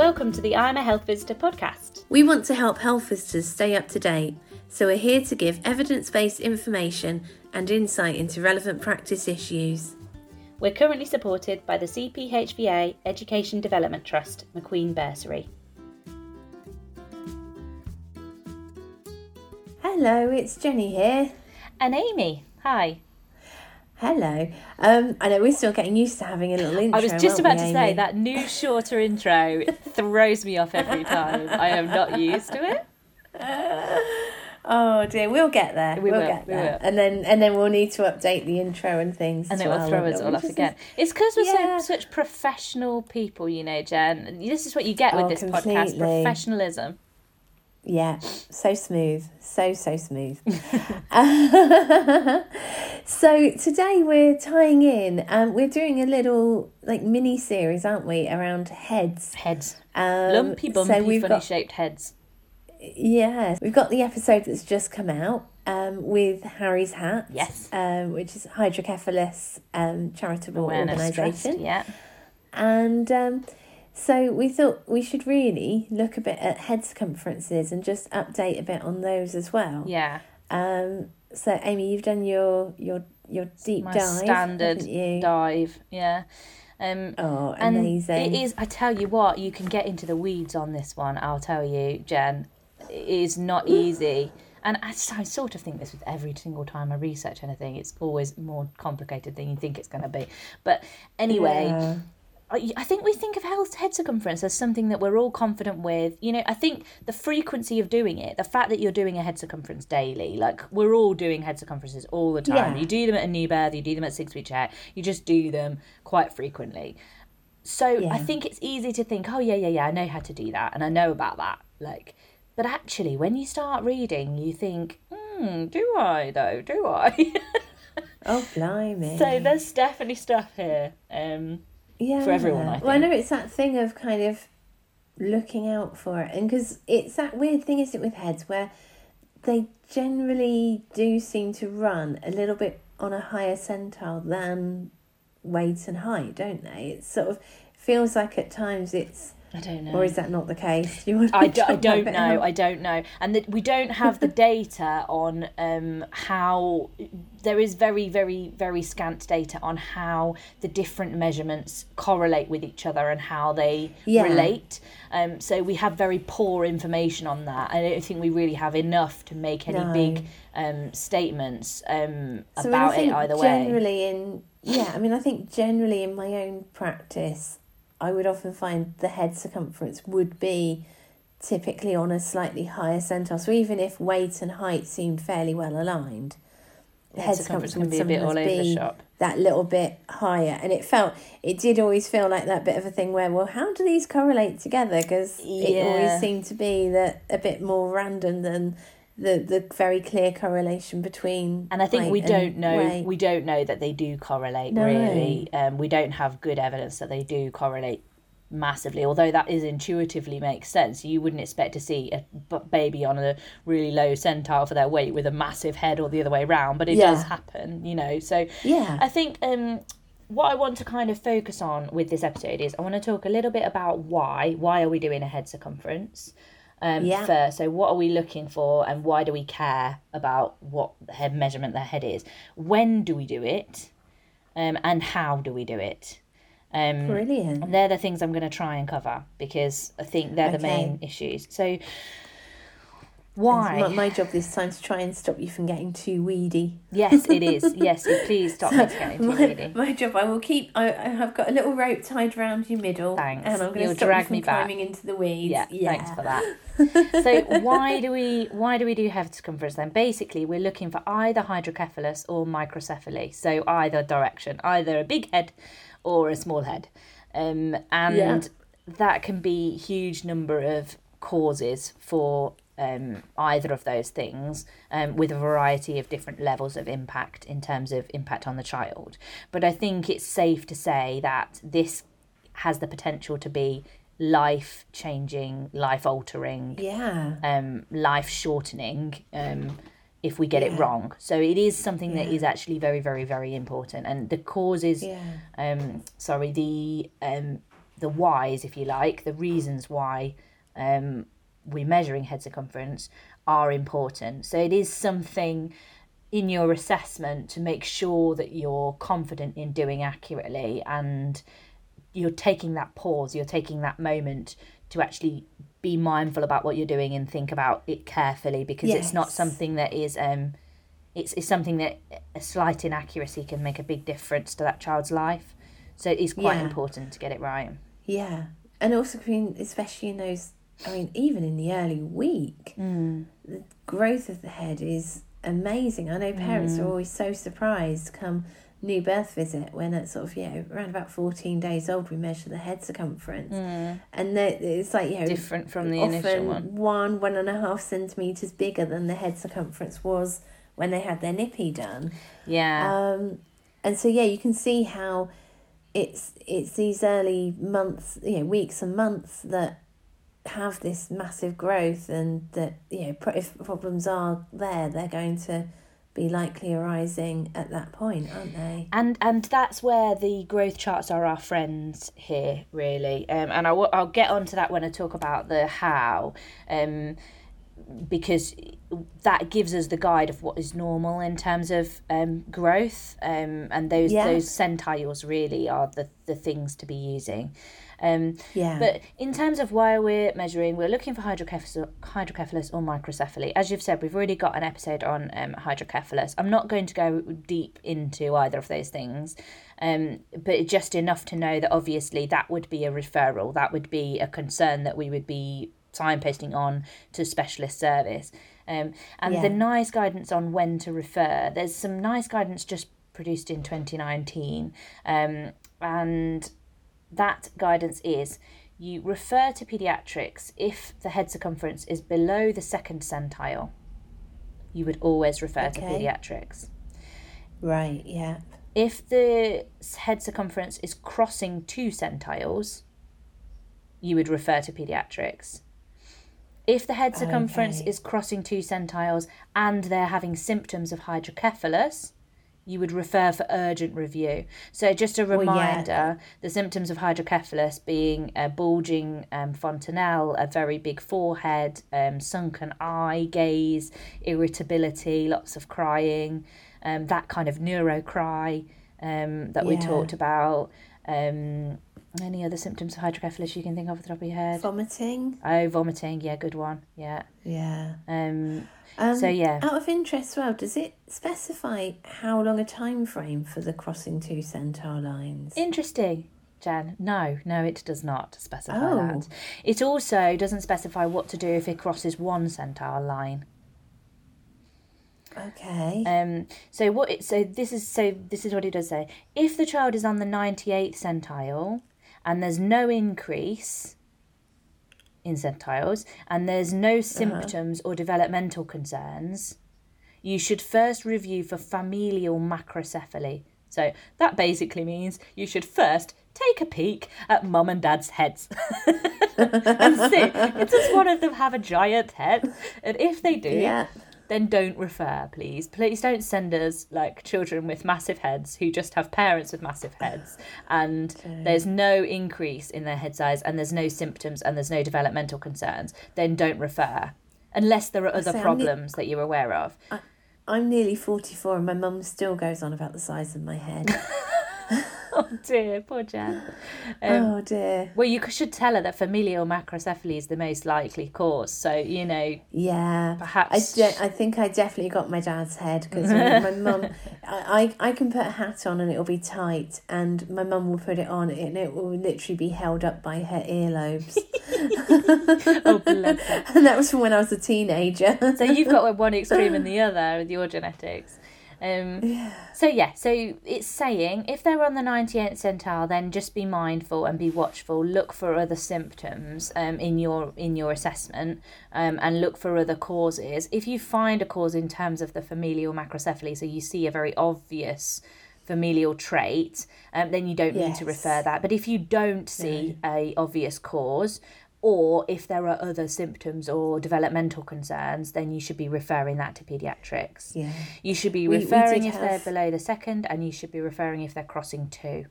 Welcome to the I'm a Health Visitor podcast. We want to help health visitors stay up to date, so we're here to give evidence based information and insight into relevant practice issues. We're currently supported by the CPHVA Education Development Trust, McQueen Bursary. Hello, it's Jenny here. And Amy, hi. Hello. Um, I know we're still getting used to having a little intro. I was just about we, to say Amy? that new shorter intro throws me off every time. I am not used to it. Oh dear, we'll get there. We will will, get we there, will. and then and then we'll need to update the intro and things. And it will well, throw us all off again. It's because we're Yeah. so, such professional people, you know, Jen. This is what you get with Oh, this podcast professionalism. Yeah, so smooth, so so smooth. so today we're tying in. Um, we're doing a little like mini series, aren't we, around heads? Heads. Um, Lumpy, so bumpy, we've funny got shaped heads. Yes, we've got the episode that's just come out um, with Harry's Hat. Yes. um, which is Hydrocephalus um, charitable Awareness trust. organisation. Yeah. And um, so we thought we should really look a bit at head circumferences and just update a bit on those as well. Yeah. Um, so Amy, you've done your your your deep My dive, standard dive. Yeah. Um, Oh, and it is, I tell you what, you can get into the weeds on this one, I'll tell you, Jen. It is not easy. And I sort of think this with every single time I research anything. It's always more complicated than you think it's going to be. But anyway, Yeah. I I think we think of health head circumference as something that we're all confident with. You know, I think the frequency of doing it, the fact that you're doing a head circumference daily, like we're all doing head circumferences all the time. Yeah. You do them at a new birth, you do them at six week check, you just do them quite frequently. So I think it's easy to think, oh yeah, yeah, yeah, I know how to do that, and I know about that. Like, but actually, when you start reading, you think, hmm, do I though? Do I? Oh, blimey! so there's definitely stuff here. Um, yeah. for everyone, I Well, I know it's that thing of kind of looking out for it, and because it's that weird thing, isn't it, with heads where they generally do seem to run a little bit on a higher centile than weight and height, don't they? It sort of feels like at times it's, I don't know. or is that not the case? Do you want I, do, I don't know. how- I don't know. And that we don't have the data on um, how there is very, very, very scant data on how the different measurements correlate with each other and how they Yeah. relate. Um, so we have very poor information on that. I don't think we really have enough to make any No. big um, statements um, So about it either way. generally in yeah, I mean, I think generally in my own practice, I would often find the head circumference would be typically on a slightly higher centile. So even if weight and height seemed fairly well aligned, the Head circumference can be a bit all over the shop. that little bit higher. And it felt, it did always feel like that bit of a thing where, well, how do these correlate together? Because it always seemed to be that a bit more random than the, the very clear correlation between. And I think we don't know weight. we don't know that they do correlate No. really. Um, we don't have good evidence that they do correlate massively. Although that is intuitively makes sense. You wouldn't expect to see a baby on a really low centile for their weight with a massive head or the other way around, but it does happen, you know. So Yeah. I think um, what I want to kind of focus on with this episode is I want to talk a little bit about why. Why are we doing a head circumference? Um, Yeah. First, so what are we looking for, and why do we care about what the head measurement the head is? When do we do it, um, and how do we do it? Um, Brilliant. they're the things I'm going to try and cover because I think they're the main issues. So, why? My, my job this time to try and stop you from getting too weedy. Yes, it is. Yes, please stop me getting too my, greedy. my job, I will keep. I, I have got a little rope tied around your middle, Thanks. and I'm going to stop drag you from me back. climbing into the weeds. Yeah, thanks for that. so why do we why do we do head circumference then? Basically, we're looking for either hydrocephalus or microcephaly. So either direction, either a big head or a small head, um, and Yeah. that can be huge number of causes for um, either of those things um, with a variety of different levels of impact in terms of impact on the child. But I think it's safe to say that this has the potential to be life changing, life altering, Yeah. um, life shortening um, if we get it wrong. So it is something that Yeah. is actually very, very, very important. And the causes, Yeah. um, sorry, the um, the whys, if you like, the reasons why um, we're measuring head circumference are important. So it is something in your assessment to make sure that you're confident in doing accurately and you're taking that pause, you're taking that moment to actually be mindful about what you're doing and think about it carefully because it's not something that is um it's, it's something that a slight inaccuracy can make a big difference to that child's life. So it is quite Yeah. important to get it right. Yeah, and also, especially in those, I mean, even in the early week, Mm. the growth of the head is amazing. I know parents Mm. are always so surprised come new birth visit when it's sort of, you know, around about 14 days old, we measure the head circumference. And it's like, you know, Different from the initial one. one, one and a half centimetres bigger than the head circumference was when they had their NIPE done. Yeah. Um, and so yeah, you can see how it's it's these early months, you know, weeks and months that have this massive growth, and that you know, if problems are there, they're going to be likely arising at that point, aren't they? and and that's where the growth charts are our friends here really um, and I w- I'll get onto that when I talk about the how um, because that gives us the guide of what is normal in terms of um, growth um, and those Yeah. those centiles really are the, the things to be using um, Yeah. but in terms of why we're measuring, we're looking for hydrocephalus, hydrocephalus or microcephaly. As you've said, we've already got an episode on um, hydrocephalus. I'm not going to go deep into either of those things, um, but just enough to know that obviously that would be a referral. That would be a concern that we would be signposting on to specialist service. Um, and Yeah. the NICE guidance on when to refer, there's some NICE guidance just produced in 2019. Um, and that guidance is you refer to pediatrics if the head circumference is below the second centile. You would always refer to pediatrics. right. Yeah. If the head circumference is crossing two centiles, you would refer to pediatrics. If the head circumference Okay. is crossing two centiles and they're having symptoms of hydrocephalus, you would refer for urgent review. So, just a yeah. reminder the symptoms of hydrocephalus being a bulging um, fontanelle, a very big forehead, um, sunken eye gaze, irritability, lots of crying, um, that kind of neuro cry um, that we talked about. Um, any other symptoms of hydrocephalus you can think of off the top of your head? Vomiting. Oh, vomiting. Yeah, good one. Yeah. Yeah. Um, Um, so yeah. Out of interest, well, does it specify how long a time frame for the crossing two centile lines? Interesting, Jan. No, no, it does not specify Oh. that. It also doesn't specify what to do if it crosses one centile line. okay. Um, so what it so this is so this is what it does say. If the child is on the ninety eighth centile and there's no increase in centiles and there's no uh-huh. symptoms or developmental concerns, you should first review for familial macrocephaly. So that basically means you should first take a peek at mum and dad's heads and see does one of them have a giant head? And if they do, yeah. Then don't refer, please. Please don't send us like children with massive heads who just have parents with massive heads and there's no increase in their head size and there's no symptoms and there's no developmental concerns. Then don't refer. Unless there are other ne- problems that you're aware of. I'm nearly 44 and my mum still goes on about the size of my head. Oh dear, poor Jan. Um, oh dear. Well, you should tell her that familial macrocephaly is the most likely cause. So, you know, Yeah. perhaps. I, I think I definitely got my dad's head because my mum, I, I I can put a hat on and it'll be tight, and my mum will put it on and it will literally be held up by her earlobes. oh, bless her. and that was from when I was a teenager. so you've got one extreme and the other with your genetics. Um, So yeah, so it's saying if they're on the 98th centile, then just be mindful and be watchful. Look for other symptoms um, in your in your assessment, um, and look for other causes. If you find a cause in terms of the familial macrocephaly, so you see a very obvious familial trait, um, then you don't need to refer that. But if you don't see a obvious cause, or if there are other symptoms or developmental concerns, then you should be referring that to paediatrics. yeah. You should be We- we referring did if they're below the second, and you should be referring if they're crossing two.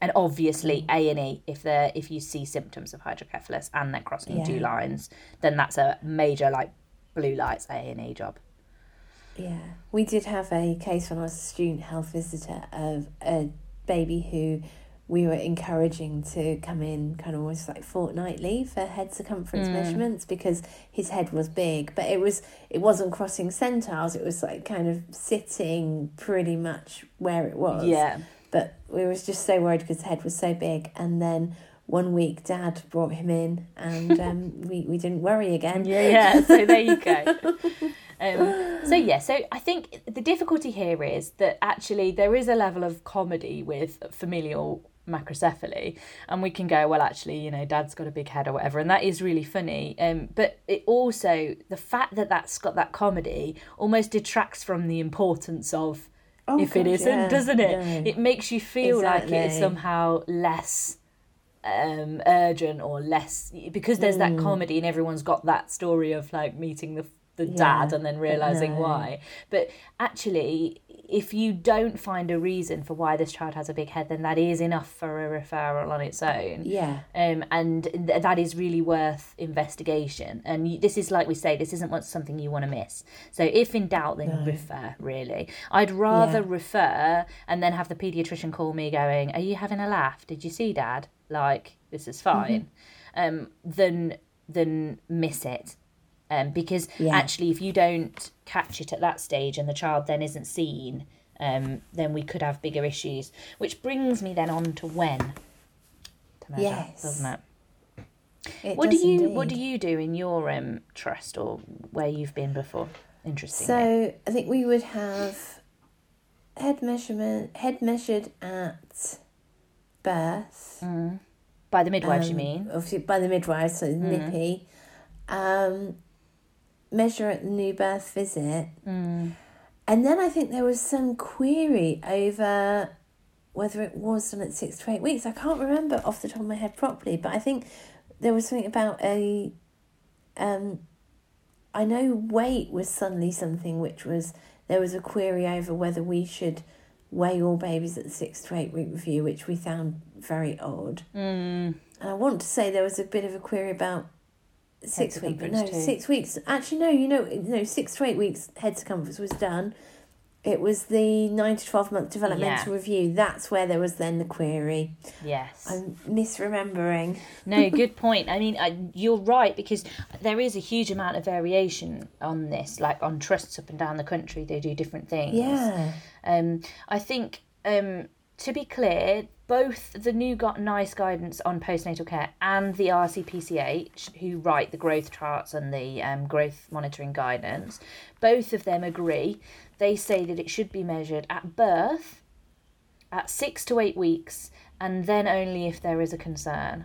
and obviously A and E if they're if you see symptoms of hydrocephalus and they're crossing two lines, then that's a major like blue lights A and E job. Yeah, we did have a case when I was a student health visitor of a baby who we were encouraging to come in kind of almost like fortnightly for head circumference measurements because his head was big, but it was it wasn't crossing centiles. It was like kind of sitting pretty much where it was. Yeah. But we was just so worried because his head was so big, and then. One week, Dad brought him in, and um, we, we didn't worry again. Yeah, yeah. So there you go. Um, so yeah, so I think the difficulty here is that actually there is a level of comedy with familial macrocephaly, and we can go, well, actually, you know, Dad's got a big head or whatever, and that is really funny. Um, but it also the fact that that's got that comedy almost detracts from the importance of Oh, if it God, isn't, yeah. doesn't it? It makes you feel like it is somehow less um urgent or less because there's that comedy and everyone's got that story of like meeting the the dad and then realizing no. why but actually if you don't find a reason for why this child has a big head then that is enough for a referral on its own Yeah. um, and th- that is really worth investigation. And you, this is like we say, this isn't what something you want to miss. So if in doubt, then refer. Really, I'd rather Yeah. refer and then have the paediatrician call me, going, "Are you having a laugh? Did you see Dad? Like this is fine," um, than than miss it. Um, because Yeah. actually, if you don't catch it at that stage and the child then isn't seen, um, then we could have bigger issues. Which brings me then on to when to measure, Yes. doesn't it? It What do you What do you do in your um trust or where you've been before? Interesting. So I think we would have head measurement, head measured at birth. by the midwives, you um, mean? Obviously by the midwife, so Mm. NIPE. Um, measure at the new birth visit. Mm. And then I think there was some query over whether it was done at six to eight weeks. I can't remember off the top of my head properly, but I think there was something about a. Um, I know weight was suddenly something which was there was a query over whether we should weigh all babies at the six to eight week review, which we found very odd. Mm. And I want to say there was a bit of a query about six weeks, no, too. six weeks. Actually, no, you know, no, six to eight weeks head circumference was done. It was the nine to twelve month developmental Yeah. review. That's where there was then the query. Yes. I'm misremembering. no, good point. I mean, I, you're right because there is a huge amount of variation on this. Like on trusts up and down the country, they do different things. Yeah, Um, I think um, to be clear, both the new got NICE guidance on postnatal care and the RCPCH, who write the growth charts and the um, growth monitoring guidance, both of them agree. They say that it should be measured at birth, at six to eight weeks, and then only if there is a concern.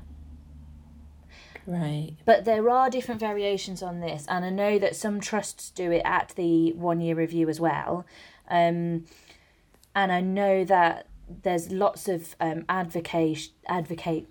right. But there are different variations on this, and I know that some trusts do it at the one year review as well. Um, and I know that there's lots of um, advocate advocate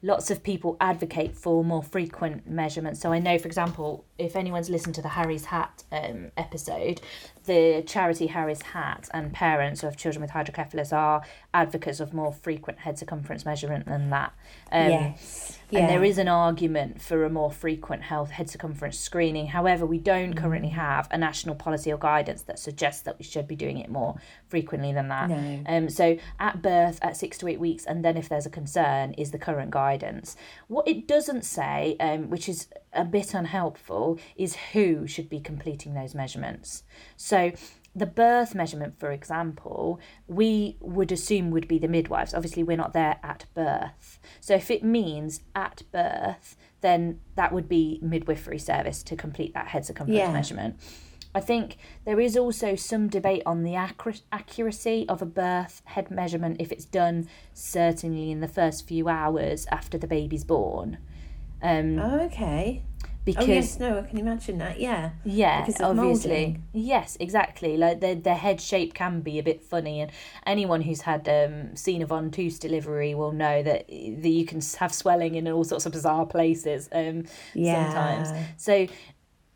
lots of people advocate for more frequent measurements. So I know, for example, if anyone's listened to the Harry's Hat um, episode, the charity Harry's Hat and parents of children with hydrocephalus are advocates of more frequent head circumference measurement than that. Um, yes. Yeah. and there is an argument for a more frequent health head circumference screening. However, we don't Mm. currently have a national policy or guidance that suggests that we should be doing it more frequently than that. No. Um, so at birth, at six to eight weeks, and then if there's a concern, is the current guidance. What it doesn't say, um, which is a bit unhelpful, is who should be completing those measurements. So the birth measurement, for example, we would assume would be the midwives. Obviously, we're not there at birth. So if it means at birth, then that would be midwifery service to complete that head circumference Yeah. measurement. I think there is also some debate on the accuracy of a birth head measurement if it's done certainly in the first few hours after the baby's born. Um, Oh, okay. because oh yes, no, I can imagine that. Yeah. yeah, because obviously. moulding. Yes, exactly. Like the the head shape can be a bit funny, and anyone who's had um, seen a ventouse delivery will know that that you can have swelling in all sorts of bizarre places. Um, Yeah. sometimes. So,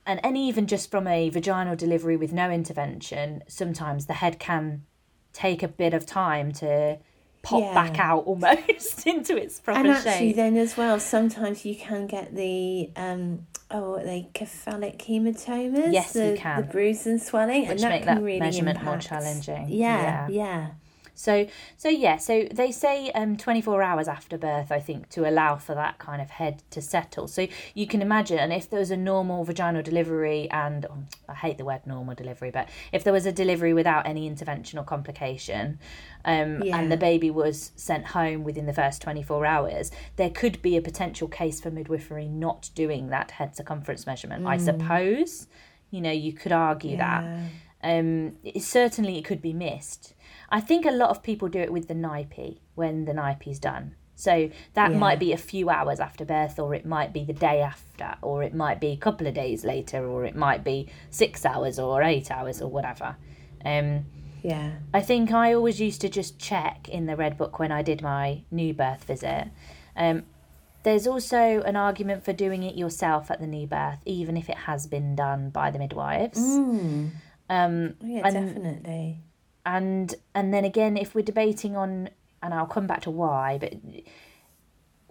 and and even just from a vaginal delivery with no intervention, sometimes the head can take a bit of time to pop Yeah. back out almost into its proper shape. and actually, shape. then as well, sometimes you can get the um oh, what are they cephalic hematomas. Yes, you can. The bruise and swelling, Which and that make can that really measurement more impact. challenging. Yeah, yeah, So so yeah, so they say um 24 hours after birth I think to allow for that kind of head to settle. So you can imagine and if there was a normal vaginal delivery and oh, I hate the word normal delivery, but if there was a delivery without any intervention or complication um Yeah. and the baby was sent home within the first 24 hours, there could be a potential case for midwifery not doing that head circumference measurement. I suppose, you know, you could argue that um, it, certainly it could be missed. I think a lot of people do it with the NIPE when the NIPE is done. So that Yeah. might be a few hours after birth, or it might be the day after, or it might be a couple of days later, or it might be six hours or eight hours or whatever. Um, yeah. I think I always used to just check in the Red Book when I did my new birth visit. Um, there's also an argument for doing it yourself at the new birth, even if it has been done by the midwives. Mm. Um, Yeah, And- definitely. And and then again if we're debating on and i'll come back to why but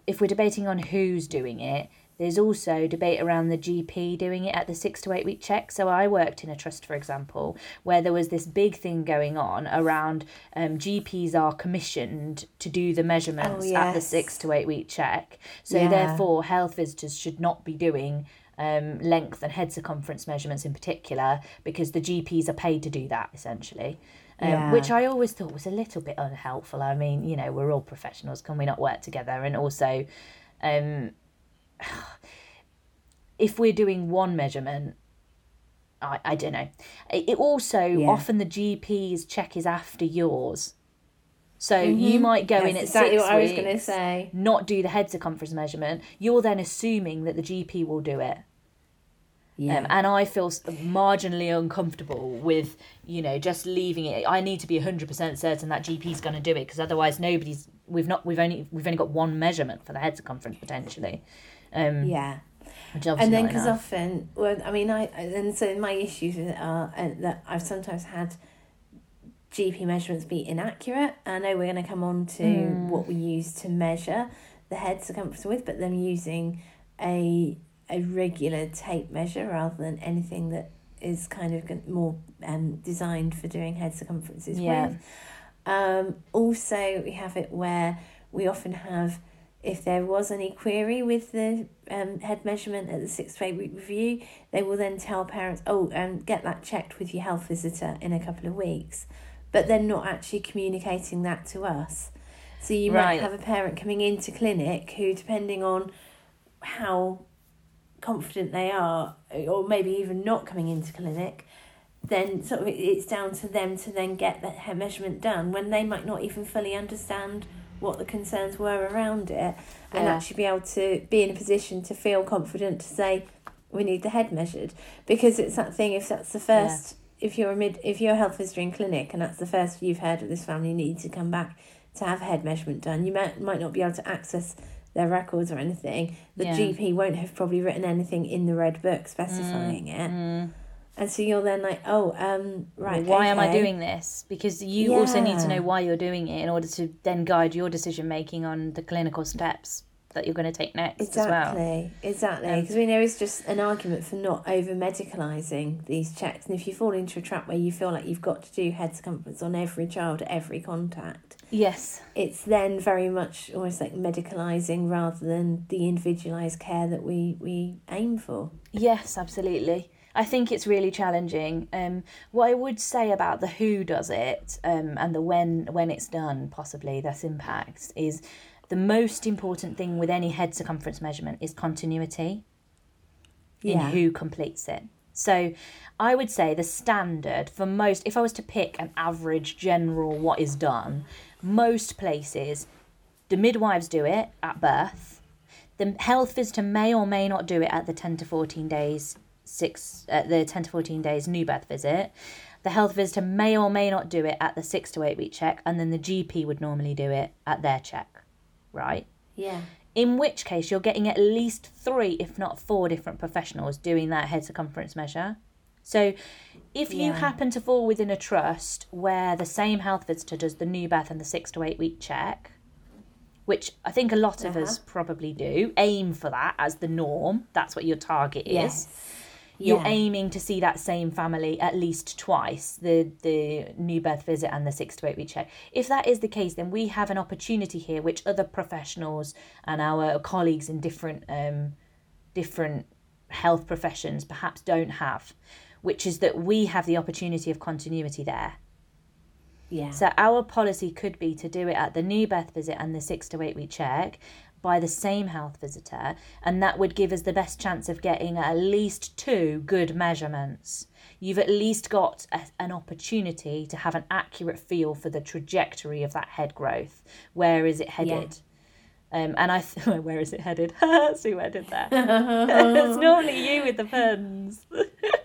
if we're debating on who's doing it there's also debate around the gp doing it at the six to eight week check so i worked in a trust for example where there was this big thing going on around um, gps are commissioned to do the measurements Oh, at the six to eight week check so Yeah. therefore health visitors should not be doing um, length and head circumference measurements in particular because the GPs are paid to do that essentially. Um, Yeah. Which I always thought was a little bit unhelpful. I mean, you know, we're all professionals. Can we not work together? And also, um, if we're doing one measurement, I, I don't know. It, it also Yeah. often the GP's check is after yours. So you might go in Mm-hmm. At exactly six what I was going to say. not do the head circumference measurement. You're then assuming that the GP will do it. Yeah. Um, and I feel marginally uncomfortable with, you know, just leaving it. I need to be 100% certain that GP's going to do it because otherwise nobody's we've not we've only we've only got one measurement for the head circumference potentially. Um yeah. and then because often well i mean i and so my issues are uh, that i've sometimes had gp measurements be inaccurate i know we're going to come on to Hmm. what we use to measure the head circumference with but them using a a regular tape measure rather than anything that is kind of more um, designed for doing head circumferences Yeah. with um, also, we have it where we often have, if there was any query with the um, head measurement at the six to eight week review, they will then tell parents, oh, um, get that checked with your health visitor in a couple of weeks. But they're not actually communicating that to us. So you Right. might have a parent coming into clinic who, depending on how confident they are, or maybe even not coming into clinic, then sort of it's down to them to then get that measurement done when they might not even fully understand what the concerns were around it and Yeah. actually be able to be in a position to feel confident to say we need the head measured. Because it's that thing if that's the first if you're a mid if you're a health visitor in clinic and that's the first you've heard of this family need to come back to have a head measurement done. You might might not be able to access their records or anything the Yeah. GP won't have probably written anything in the red book specifying it and so you're then like, oh, um, right. why am I doing this? Because you also need to know why you're doing it in order to then guide your decision making on the clinical steps that you're going to take next as well. Exactly, exactly. Um, Because we know it's just an argument for not over medicalising these checks. And if you fall into a trap where you feel like you've got to do head circumference on every child at every contact, Yes. it's then very much almost like medicalising rather than the individualised care that we, we aim for. Yes, absolutely. I think it's really challenging. Um, what I would say about the who does it um, and the when when it's done, possibly that's impacts is the most important thing with any head circumference measurement is continuity in who completes it. So I would say the standard for most, if I was to pick an average general what is done, most places, the midwives do it at birth. The health visitor may or may not do it at the 10 to 14 days, six, uh, the 10 to 14 days new birth visit. The health visitor may or may not do it at the six to eight week check, and then the GP would normally do it at their check, right? Yeah. in which case you're getting at least three, if not four, different professionals doing that head circumference measure. So if you Yeah. happen to fall within a trust where the same health visitor does the new birth and the six to eight week check, which I think a lot of us Uh-huh. probably do, aim for that as the norm. That's what your target is. Yes. You're Yeah. aiming to see that same family at least twice, the the new birth visit and the six to eight week check. If that is the case, then we have an opportunity here, which other professionals and our colleagues in different um, different health professions perhaps don't have, which is that we have the opportunity of continuity there. Yeah. So our policy could be to do it at the new birth visit and the six to eight week check by the same health visitor, and that would give us the best chance of getting at least two good measurements. You've at least got a, an opportunity to have an accurate feel for the trajectory of that head growth. Where is it headed? Um, and I, th- where is it headed? See what I did there. it's normally you with the puns.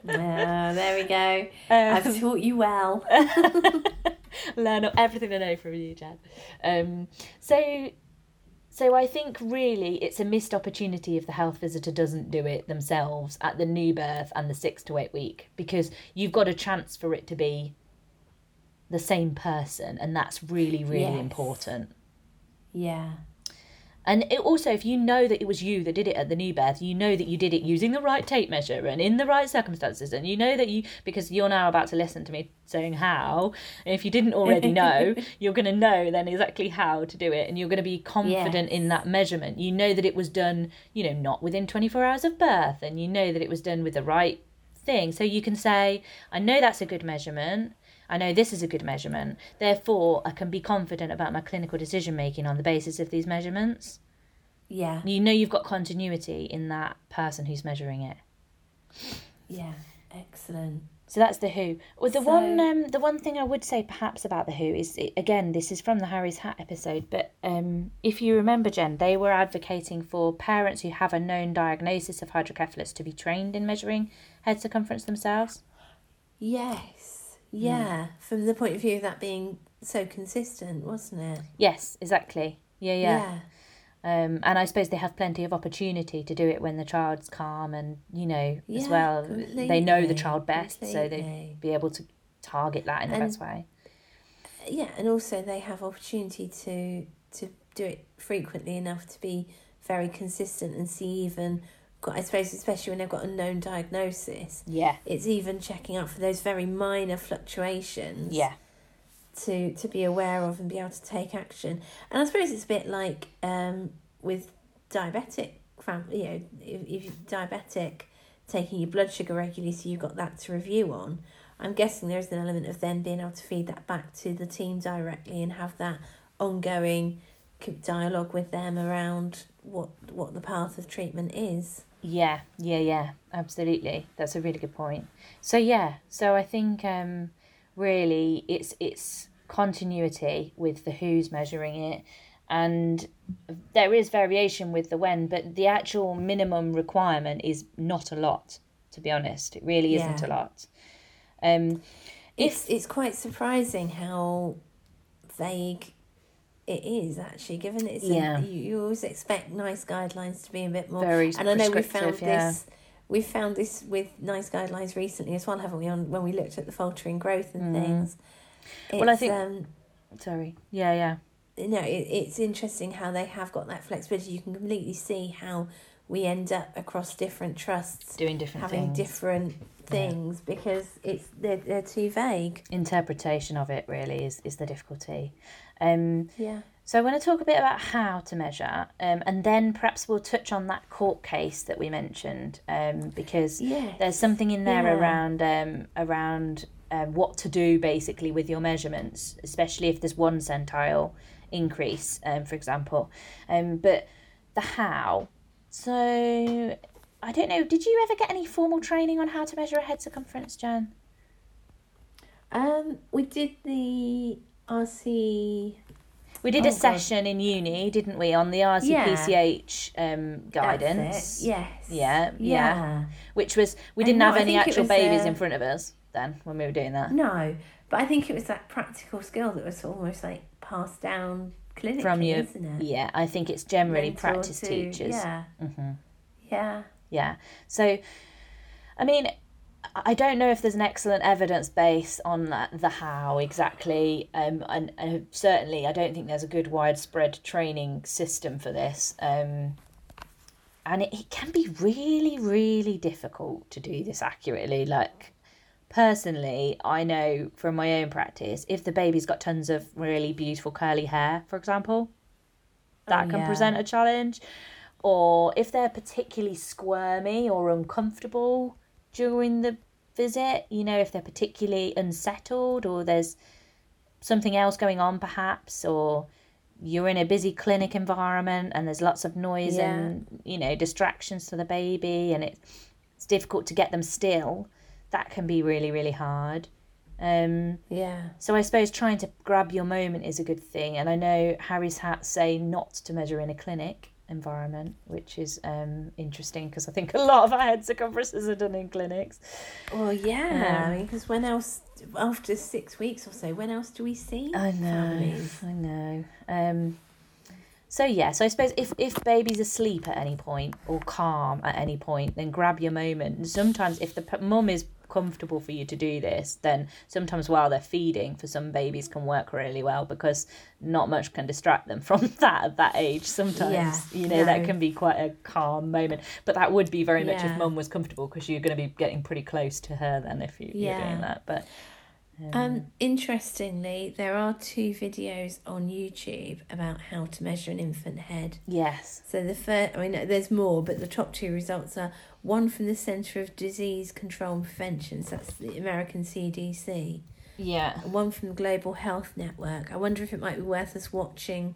Ah, there we go. Um, I've taught you well. learn everything I know from you, Jan. Um, so, so I think really it's a missed opportunity if the health visitor doesn't do it themselves at the new birth and the six to eight week because you've got a chance for it to be the same person, and that's really really Yes. important. Yeah. And it also, if you know that it was you that did it at the new birth, you know that you did it using the right tape measure and in the right circumstances, and you know that you because you're now about to listen to me saying how. And if you didn't already know, you're going to know then exactly how to do it, and you're going to be confident in that measurement. You know that it was done, you know, not within 24 hours of birth, and you know that it was done with the right thing. So you can say, I know that's a good measurement. I know this is a good measurement. Therefore, I can be confident about my clinical decision making on the basis of these measurements. Yeah. You know you've got continuity in that person who's measuring it. Yeah. Excellent. So that's the Who. Well, the one um, the one thing I would say perhaps about the Who is again this is from the Harry's Hat episode, but um, if you remember, Jen, they were advocating for parents who have a known diagnosis of hydrocephalus to be trained in measuring head circumference themselves. Yes. Yeah. From the point of view of that being so consistent, wasn't it? Yes, exactly. Yeah, yeah. Um, and I suppose they have plenty of opportunity to do it when the child's calm and, you know, as Yeah, well. They know the child best, so they'd be able to target that in the And- best way. Yeah, and also they have opportunity to to do it frequently enough to be very consistent and see even. I suppose especially when they've got a known diagnosis, Yeah, it's even checking out for those very minor fluctuations. yeah, to to be aware of and be able to take action. And I suppose it's a bit like um, with diabetic family, you know, if, if you're diabetic, taking your blood sugar regularly, so you've got that to review on. I'm guessing there's an element of then being able to feed that back to the team directly and have that ongoing dialogue with them around what what the path of treatment is. yeah, yeah, yeah, absolutely. That's a really good point. So yeah, so I think um, really it's it's continuity with the who's measuring it, and there is variation with the when, but the actual minimum requirement is not a lot. To be honest, it really isn't a lot. Um, It's it's quite surprising how vague it is actually, given it's Yeah. a, you, you always expect NICE guidelines to be a bit more. Very and I know we found yeah. this. We found this with NICE guidelines recently as well, haven't we? On when we looked at the faltering growth and things. Mm. Well, I think- um, sorry. Yeah, yeah. you know, it, it's interesting how they have got that flexibility. You can completely see how we end up across different trusts Doing different having things. different things because it's they're, they're too vague. Interpretation of it really is, is the difficulty. Um, Yeah. So I want to talk a bit about how to measure, um, and then perhaps we'll touch on that court case that we mentioned, um, because Yes. there's something in there Yeah. around um, around um, what to do basically with your measurements, especially if there's one centile increase, um, for example. Um, but the how. So I don't know. Did you ever get any formal training on how to measure a head circumference, Jan? Um, we did the RC. We did Oh, a God. session in uni, didn't we, on the RCPCH um, that's guidance? Yes. Yeah, yeah. Yeah. Which was we didn't have any actual babies uh, in front of us then when we were doing that. No, but I think it was that practical skill that was almost like passed down clinically, From you, isn't it? yeah. I think it's generally Mentor practice to- teachers. Yeah. hmm Yeah. Yeah. So, I mean, I don't know if there's an excellent evidence base on that, the how exactly, um, and, and certainly I don't think there's a good widespread training system for this. Um, and it, it can be really, really difficult to do this accurately. Like, personally, I know from my own practice, if the baby's got tons of really beautiful curly hair, for example, that Oh, can yeah. present a challenge. Or if they're particularly squirmy or uncomfortable during the visit, you know, if they're particularly unsettled or there's something else going on perhaps, or you're in a busy clinic environment and there's lots of noise Yeah. and, you know, distractions to the baby and it, it's difficult to get them still, that can be really, really hard. Um, Yeah. so I suppose trying to grab your moment is a good thing. And I know Harry's hats say not to measure in a clinic environment, which is um, interesting because I think a lot of our head circumferences are done in clinics. Well, yeah. Um, because when else, after six weeks or so, when else do we see I know, families? I know. Um, so yeah, so I suppose if if baby's asleep at any point or calm at any point, then grab your moment. And sometimes if the p- mum is comfortable for you to do this, then sometimes while they're feeding, for some babies can work really well because not much can distract them from that at that age. Sometimes Yeah, you know that can be quite a calm moment, but that would be very much if Yeah. mum was comfortable because you're going to be getting pretty close to her then if you, you're doing that. But Um, interestingly, there are two videos on YouTube about how to measure an infant head. yes, So the first, I mean, there's more, but the top two results are one from the Centre of Disease Control and Prevention, so that's the American CDC, yeah. and one from the Global Health Network. I wonder if it might be worth us watching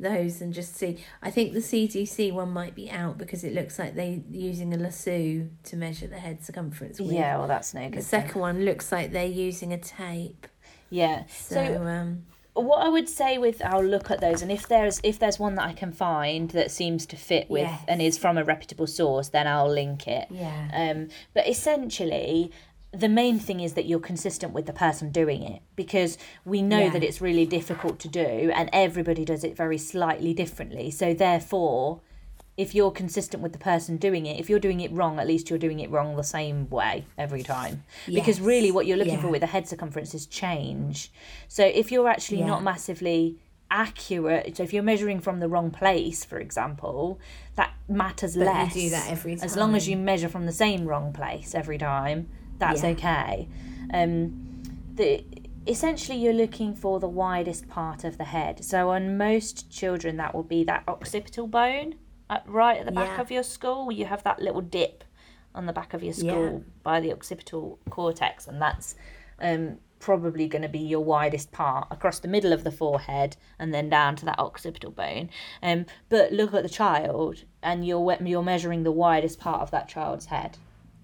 those and just see. I think the CDC one might be out because it looks like they're using a lasso to measure the head circumference. With. Yeah, well, that's no good. The then. second one looks like they're using a tape. Yeah. So, So, um, what I would say with I'll look at those, and if there's if there's one that I can find that seems to fit with Yes. and is from a reputable source, then I'll link it. yeah. Um, but essentially, the main thing is that you're consistent with the person doing it because we know Yeah. that it's really difficult to do, and everybody does it very slightly differently. So therefore. If you're consistent with the person doing it, if you're doing it wrong, at least you're doing it wrong the same way every time. Because really, what you're looking Yeah. for with the head circumference is change. So if you're actually not massively accurate, so if you're measuring from the wrong place, for example, that matters But you do that every time. As long as you measure from the same wrong place every time, that's Yeah. okay. Um, the essentially you're looking for the widest part of the head. So on most children, that will be that occipital bone at, right at the back Yeah. of your skull. You have that little dip on the back of your skull Yeah. by the occipital cortex, and that's um, probably going to be your widest part across the middle of the forehead and then down to that occipital bone. Um, but look at the child, and you're you're measuring the widest part of that child's head.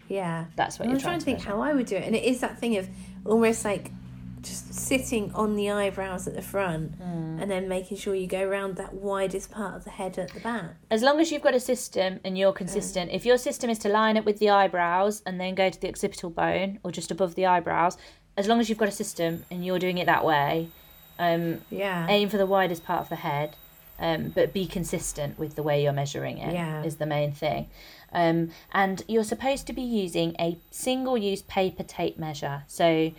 Yeah. That's what I'm you're trying trying to think how I would do it. And it is that thing of almost like just sitting on the eyebrows at the front Hmm. and then making sure you go around that widest part of the head at the back. As long as you've got a system and you're consistent, if your system is to line up with the eyebrows and then go to the occipital bone or just above the eyebrows, as long as you've got a system and you're doing it that way, um, Yeah. aim for the widest part of the head, um, but be consistent with the way you're measuring it. Yeah. Is the main thing. Um, and you're supposed to be using a single-use paper tape measure. So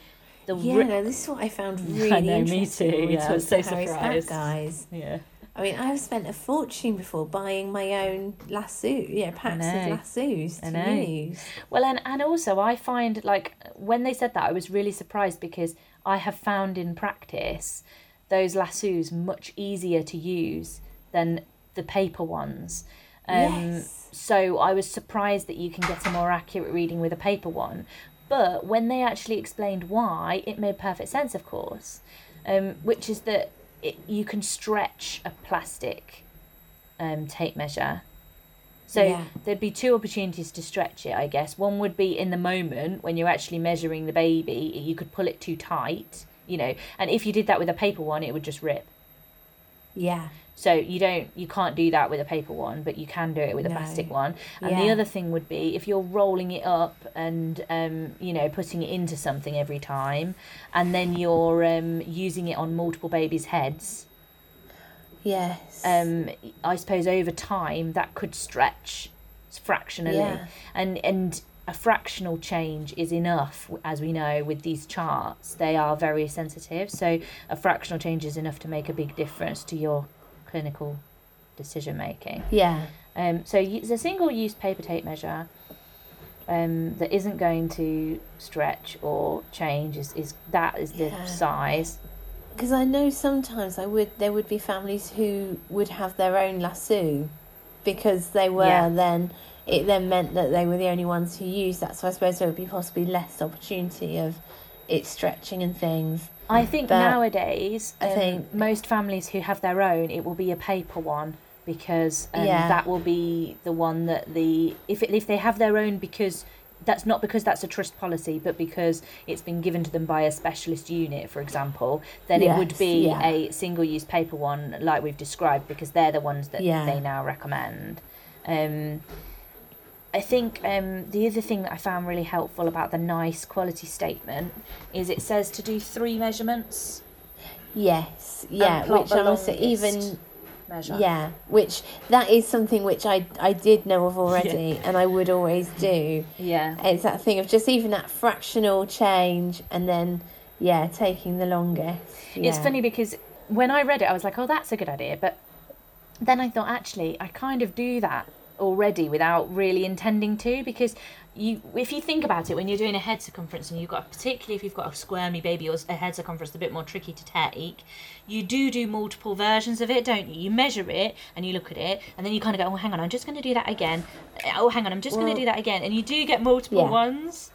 the yeah, ri- no, this is what I found really I know, me interesting. too, yeah, I was so to Harry's hat surprised. guys. yeah. I mean, I've spent a fortune before buying my own lasso, yeah, packs of lassos to use. Well, and, and also I find like when they said that, I was really surprised because I have found in practice those lassos much easier to use than the paper ones. Um, yes. So I was surprised that you can get a more accurate reading with a paper one. But when they actually explained why, it made perfect sense, of course, um, which is that it, you can stretch a plastic um, tape measure. So Yeah. there'd be two opportunities to stretch it, I guess. One would be in the moment when you're actually measuring the baby, you could pull it too tight, you know, and if you did that with a paper one, it would just rip. Yeah. So you don't you can't do that with a paper one, but you can do it with a No. plastic one. And the other thing would be if you're rolling it up and um, you know putting it into something every time, and then you're um, using it on multiple babies' heads. Yes. Um, I suppose over time that could stretch fractionally, Yeah. and and a fractional change is enough, as we know with these charts. They are very sensitive, so a fractional change is enough to make a big difference to your clinical decision making. Yeah. Um, so it's a single use paper tape measure um, that isn't going to stretch or change. Is, is that is the Yeah. size? Because I know sometimes I would there would be families who would have their own lasso because they were Yeah. then it then meant that they were the only ones who used that. So I suppose there would be possibly less opportunity of it stretching and things. I think But nowadays, I um, think- most families who have their own, it will be a paper one because um, Yeah. that will be the one that the if it, if they have their own because that's not because that's a trust policy, but because it's been given to them by a specialist unit, for example, then it would be yeah. a single use paper one like we've described because they're the ones that Yeah. they now recommend. Um, I think um, the other thing that I found really helpful about the NICE quality statement is it says to do three measurements Yes, yeah, which I must say, even measure. yeah, which that is something which I I did know of already, and I would always do. Yeah. It's that thing of just even that fractional change, and then yeah, taking the longest. It's funny because when I read it, I was like, oh, that's a good idea. But then I thought, actually, I kind of do that already without really intending to because you if you think about it when you're doing a head circumference and you've got particularly if you've got a squirmy baby or a head circumference a bit more tricky to take you do do multiple versions of it don't you you measure it and you look at it and then you kind of go oh hang on i'm just going to do that again oh hang on i'm just going to do that again and you do get multiple Yeah. ones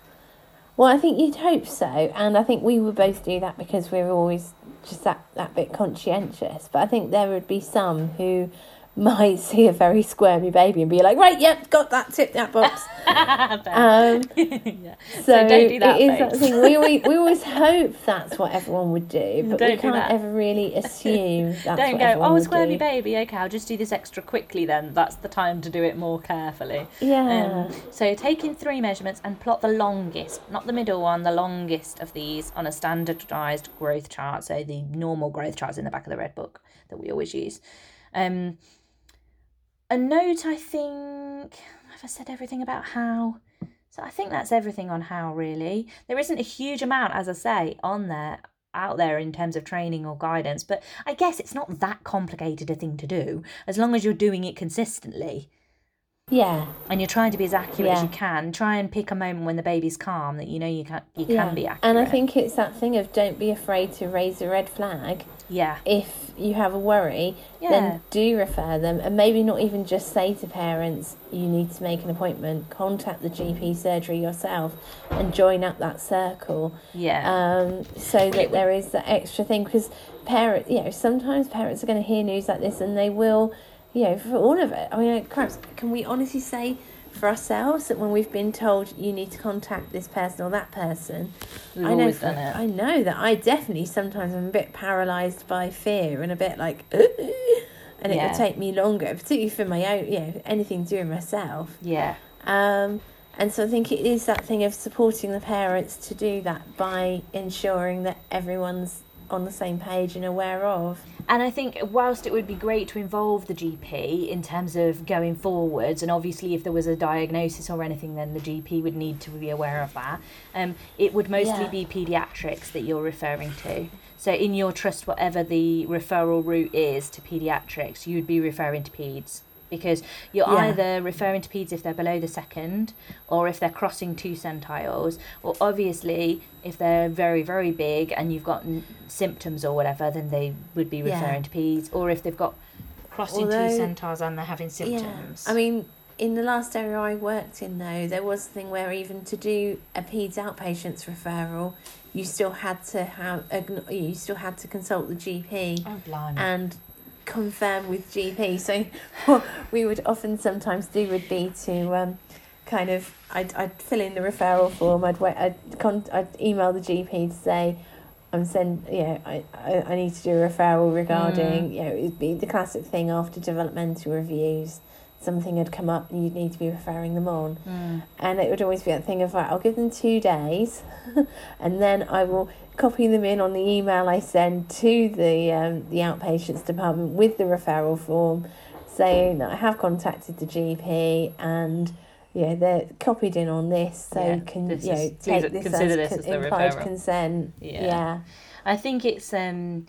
Well, I think you'd hope so, and I think we would both do that because we're always just that, that bit conscientious. But I think there would be some who might see a very squirmy baby and be like, right, yep, got that, tip that box. um, yeah. so don't do that, it is that thing. We, we, we always hope that's what everyone would do, but Don't we can't that. ever really assume that's Don't go, oh, squirmy do. baby, okay, I'll just do this extra quickly then. That's the time to do it more carefully. Yeah. Um, so taking three measurements and plot the longest, not the middle one, the longest of these on a standardised growth chart. So the normal growth charts in the back of the red book that we always use. Um, a note, I think, have I said everything about how? So I think that's everything on how really. There isn't a huge amount, as I say, on there out there in terms of training or guidance, but I guess it's not that complicated a thing to do as long as you're doing it consistently yeah. and you're trying to be as accurate as you can. Try and pick a moment when the baby's calm that you know you can you can be accurate. And I think it's that thing of don't be afraid to raise a red flag. yeah, if you have a worry, Yeah. then do refer them and maybe not even just say to parents, you need to make an appointment, contact the GP surgery yourself and join up that circle. yeah, Um, so that there is that extra thing because parents, you know, sometimes parents are going to hear news like this and they will, you know, for all of it. I mean, perhaps can we honestly say for ourselves that when we've been told you need to contact this person or that person, we've I know always for- it. I know that I definitely sometimes am a bit paralysed by fear and a bit like, and it Yeah. would take me longer, particularly for my own, you know, anything to do myself. yeah, Um, and so I think it is that thing of supporting the parents to do that by ensuring that everyone's on the same page and aware of. And I think whilst it would be great to involve the GP in terms of going forwards, and obviously if there was a diagnosis or anything, then the GP would need to be aware of that. Um, it would mostly Yeah. be paediatrics that you're referring to. So in your trust, whatever the referral route is to paediatrics, you'd be referring to peds because you're Yeah. either referring to peds if they're below the second or if they're crossing two centiles or obviously if they're very very big and you've got n- symptoms or whatever then they would be Yeah. referring to peds or if they've got crossing Although- two centiles and they're having symptoms Yeah. I mean, in the last area I worked in, though, there was a thing where even to do a peds outpatients referral, you still had to have you still had to consult the GP oh blimey and confirm with GP. So what we would often sometimes do would be to um, kind of I'd, I'd fill in the referral form. I'd wait. I'd con- I'd email the GP to say. I'm send know, I, I, I need to do a referral regarding, you know, it'd be the classic thing after developmental reviews. Something had come up and you'd need to be referring them on. Mm. And it would always be that thing of, right, I'll give them two days and then I will copy them in on the email I send to the um, the outpatients department with the referral form saying that I have contacted the GP and yeah, they're copied in on this, so Yeah, can this you know is- take this consider as this as the implied referral. consent. Yeah. Yeah. I think it's um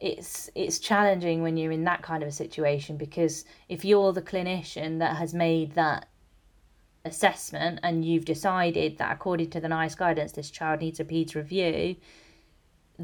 it's it's challenging when you're in that kind of a situation because if you're the clinician that has made that assessment and you've decided that according to the NICE guidance this child needs a PEDS review,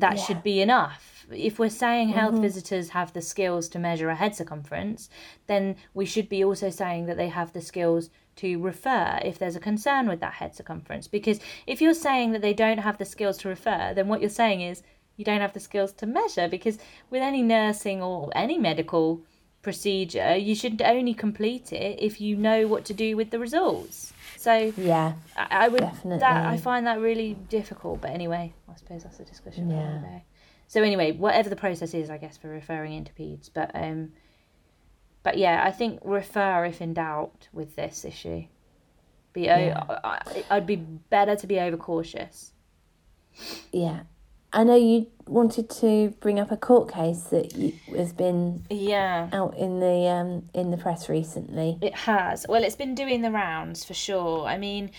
that Yeah. should be enough. If we're saying health mm-hmm. visitors have the skills to measure a head circumference, then we should be also saying that they have the skills to refer if there's a concern with that head circumference. Because if you're saying that they don't have the skills to refer, then what you're saying is you don't have the skills to measure. Because with any nursing or any medical procedure, you should only complete it if you know what to do with the results. So Yeah. I, I would that I find that really difficult. But anyway, I suppose that's a discussion for Yeah. another day. So anyway, whatever the process is, I guess for referring into peds, but um, but yeah, I think refer if in doubt with this issue. Be o- Yeah. I, I'd be better to be overcautious. Yeah. I know you wanted to bring up a court case that you, has been Yeah. out in the um in the press recently. It has. Well, it's been doing the rounds for sure. I mean,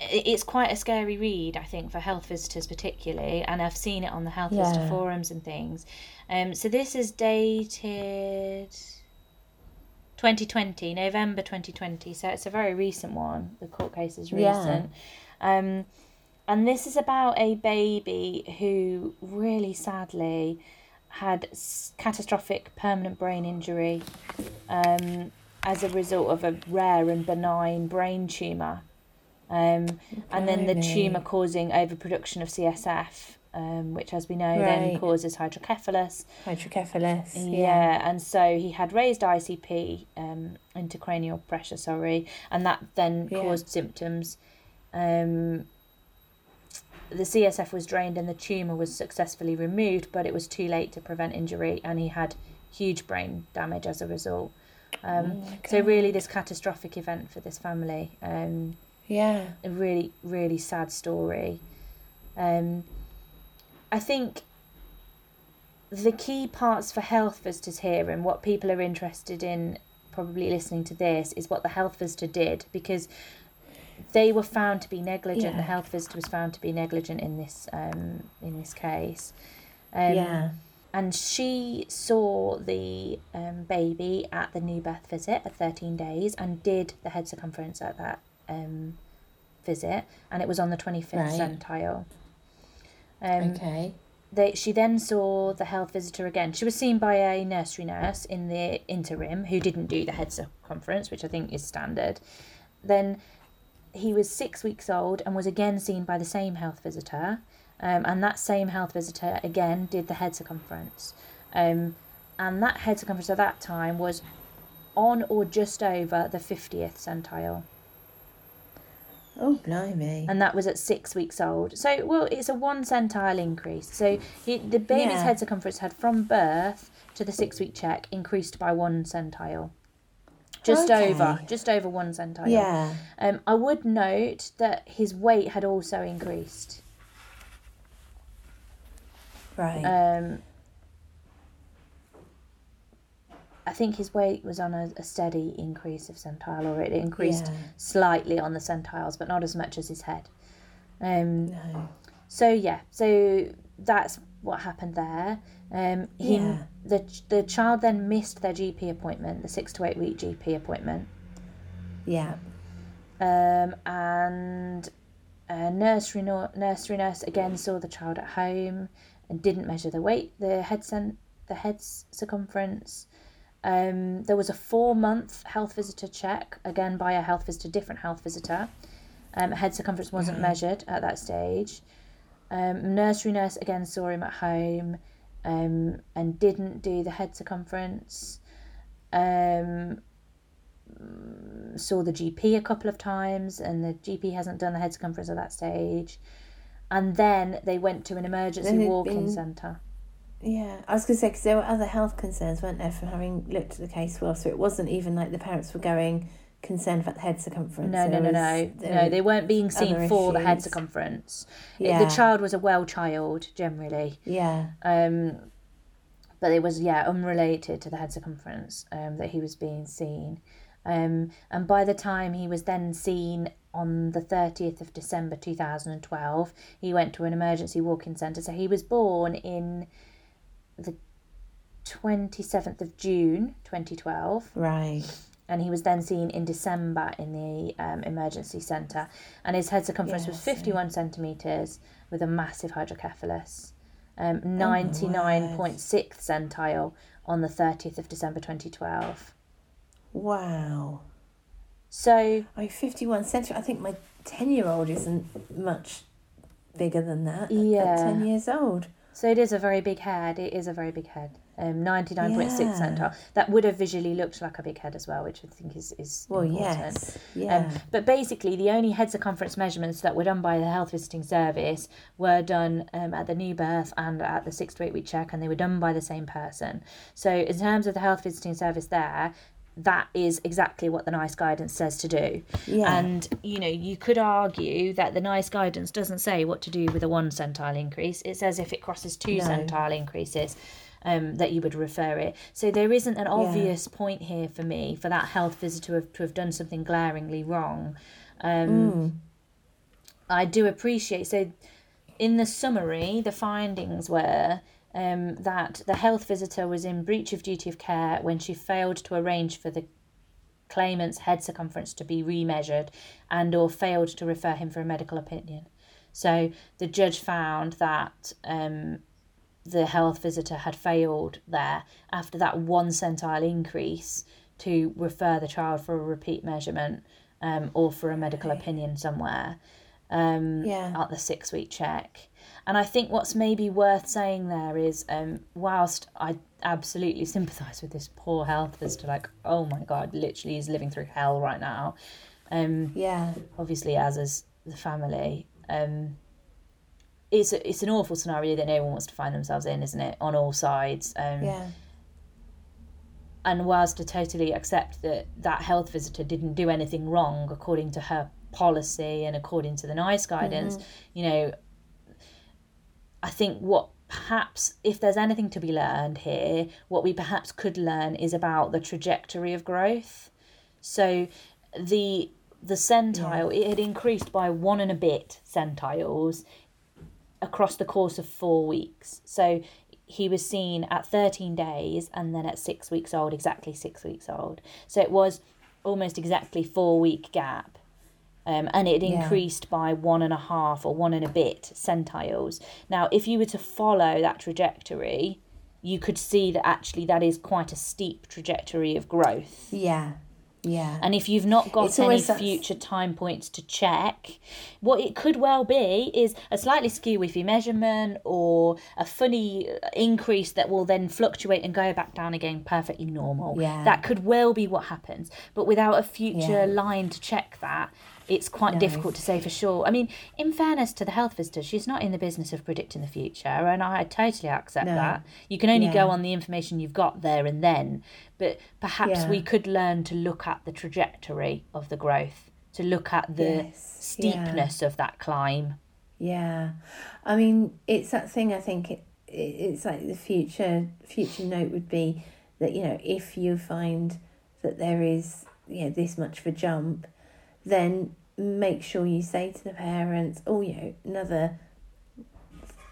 it's quite a scary read, I think, for health visitors particularly, and I've seen it on the health visitor forums and things. Um, so this is dated 2020, November 2020. So it's a very recent one. The court case is Yeah. recent. Um, and this is about a baby who really sadly had catastrophic permanent brain injury um, as a result of a rare and benign brain tumour. Um, and then the tumour causing overproduction of CSF, um, which, as we know, then causes hydrocephalus. Hydrocephalus. Yeah. Yeah. and so he had raised ICP, um, intracranial pressure, sorry, and that then Yeah. caused symptoms. Um, the CSF was drained and the tumour was successfully removed, but it was too late to prevent injury, and he had huge brain damage as a result. Um, Oh so really, this catastrophic event for this family. Um, Yeah. a really really sad story um i think the key parts for health visitors here and what people are interested in probably listening to this is what the health visitor did because they were found to be negligent the health visitor was found to be negligent in this um in this case um, yeah. and she saw the um, baby at the new birth visit at 13 days and did the head circumference at that um, visit and it was on the 25th Right. centile um, Okay. they, she then saw the health visitor again. She was seen by a nursery nurse in the interim who didn't do the head circumference, which I think is standard. Then he was six weeks old and was again seen by the same health visitor. Um, and that same health visitor again did the head circumference. Um, and that head circumference at that time was on or just over the 50th centile Oh, blimey. and that was at six weeks old. So, well, it's a one centile increase. So, he, the baby's Yeah. head circumference had from birth to the six week check increased by one centile. Just Okay. over, just over one centile. yeah. Um, I would note that his weight had also increased. Right. Um, I think his weight was on a, a steady increase of centile, or it increased Yeah. slightly on the centiles, but not as much as his head. Um, no. So yeah, so that's what happened there. Um, he, Yeah. the the child then missed their GP appointment, the six to eight week GP appointment, Yeah. um, and a nursery no, nursery nurse again saw the child at home and didn't measure the weight, the head cen- the head's circumference. Um, there was a four month health visitor check again by a health visitor, different health visitor. Um, head circumference wasn't measured at that stage. Um, nursery nurse again saw him at home um, and didn't do the head circumference. Um, saw the GP a couple of times, and the GP hasn't done the head circumference at that stage. And then they went to an emergency walk-in been- centre. Yeah, I was going to say because there were other health concerns, weren't there, from having looked at the case well. So it wasn't even like the parents were going concerned about the head circumference. No, no, There no, was- no, no. They weren't being seen for the head issues. circumference. It- Yeah. The child was a well child generally. Yeah, Um, but it was yeah unrelated to the head circumference um, that he was being seen. Um, and by the time he was then seen on the 30th of December 2012, he went to an emergency walk-in centre. So he was born in the 27th of June 2012 Right. And he was then seen in December in the um, emergency centre. And his head circumference was 51 centimetres with a massive hydrocephalus, um, Oh 99.6th centile on the 30th of December 2012. Wow. So, I mean, 51 centimetres. I think my 10 year old isn't much bigger than that Yeah. at 10 years old. so it is a very big head. It is a very big head. Um, 99.6 Yeah. centile. That would have visually looked like a big head as well, which I think is, is Well, important. yes. Yeah. Um, but basically, the only head circumference measurements that were done by the health visiting service were done um, at the new birth and at the six to eight week check, and they were done by the same person. So, in terms of the health visiting service, there, that is exactly what the NICE guidance says to do. Yeah. And you know, you could argue that the NICE guidance doesn't say what to do with a one centile increase. It says if it crosses two No. centile increases. Um, that you would refer it. So there isn't an obvious point here for me for that health visitor to have, to have done something glaringly wrong. Um, I do appreciate. So, in the summary, the findings were um, that the health visitor was in breach of duty of care when she failed to arrange for the claimant's head circumference to be remeasured and or failed to refer him for a medical opinion. So the judge found that um, the health visitor had failed there after that one centile increase to refer the child for a repeat measurement um, or for a medical opinion somewhere um, Yeah. at the six week check. And I think what's maybe worth saying there is, um, whilst I absolutely sympathise with this poor health visitor, like, oh my God, literally is living through hell right now. Um, yeah. obviously, as is the family. Um, it's a, it's an awful scenario that no one wants to find themselves in, isn't it? On all sides. Um, Yeah. and whilst I totally accept that that health visitor didn't do anything wrong according to her policy and according to the NICE guidance, you know, I think what perhaps, if there's anything to be learned here, what we perhaps could learn is about the trajectory of growth. So the the centile it had increased by one and a bit centiles across the course of four weeks. So he was seen at 13 days and then at six weeks old, exactly six weeks old. So it was almost exactly four week gap. Um, and it Yeah. increased by one and a half or one and a bit centiles. Now, if you were to follow that trajectory, you could see that actually that is quite a steep trajectory of growth. Yeah. Yeah. And if you've not got It's any future time points to check, what it could well be is a slightly skew whiffy measurement or a funny uh, increase that will then fluctuate and go back down again perfectly normal. Yeah. That could well be what happens. But without a future Yeah. line to check that, it's quite No. difficult to say for sure. I mean, in fairness to the health visitor, she's not in the business of predicting the future, and I totally accept No. that. You can only go on the information you've got there and then, but perhaps Yeah. we could learn to look at the trajectory of the growth, to look at the Yes, yeah. steepness of that climb. Yeah, I mean, it's that thing. I think it, it it's like the future future note would be that you know if you find that there is you know this much of a jump, then make sure you say to the parents, oh, you know, another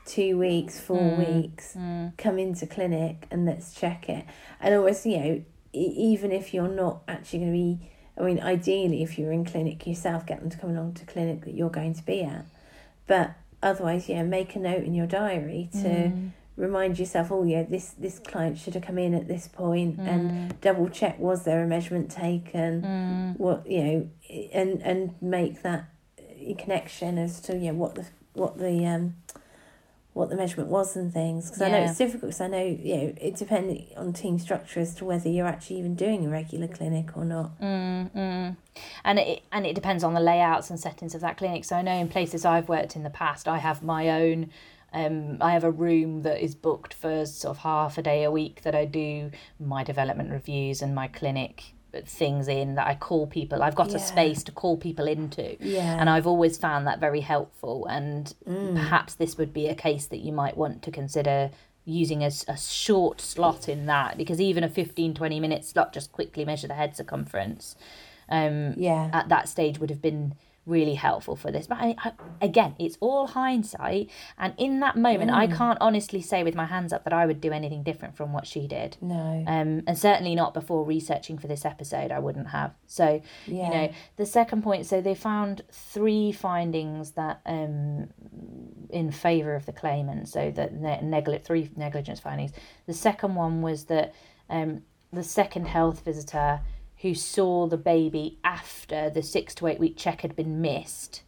two weeks, four mm, weeks, mm. come into clinic and let's check it. And always, you know, even if you're not actually going to be, I mean, ideally, if you're in clinic yourself, get them to come along to clinic that you're going to be at. But otherwise, yeah, make a note in your diary to mm. Remind yourself, oh yeah, this this client should have come in at this point, and double check was there a measurement taken, what you know, and and make that uh, connection as to you know what the what the um what the measurement was and things because I know it's difficult because I know you know it depends on team structure as to whether you're actually even doing a regular clinic or not. and it and it depends on the layouts and settings of that clinic. So I know in places I've worked in the past, I have my own. Um, I have a room that is booked for sort of half a day a week that I do my development reviews and my clinic things in that I call people. I've got Yeah. a space to call people into, Yeah. and I've always found that very helpful. And Mm. perhaps this would be a case that you might want to consider using a, a short slot in that because even a 15 20 minute slot just quickly measure the head circumference um, Yeah. at that stage would have been really helpful for this. But I, I, again, it's all hindsight. And in that moment, I can't honestly say with my hands up that I would do anything different from what she did. No. Um, and certainly not before researching for this episode, I wouldn't have. So, you Yeah. know, the second point so they found three findings that um, in favour of the claimant, so that ne- negli- three negligence findings. The second one was that um, the second health visitor who saw the baby after the six to eight week check had been missed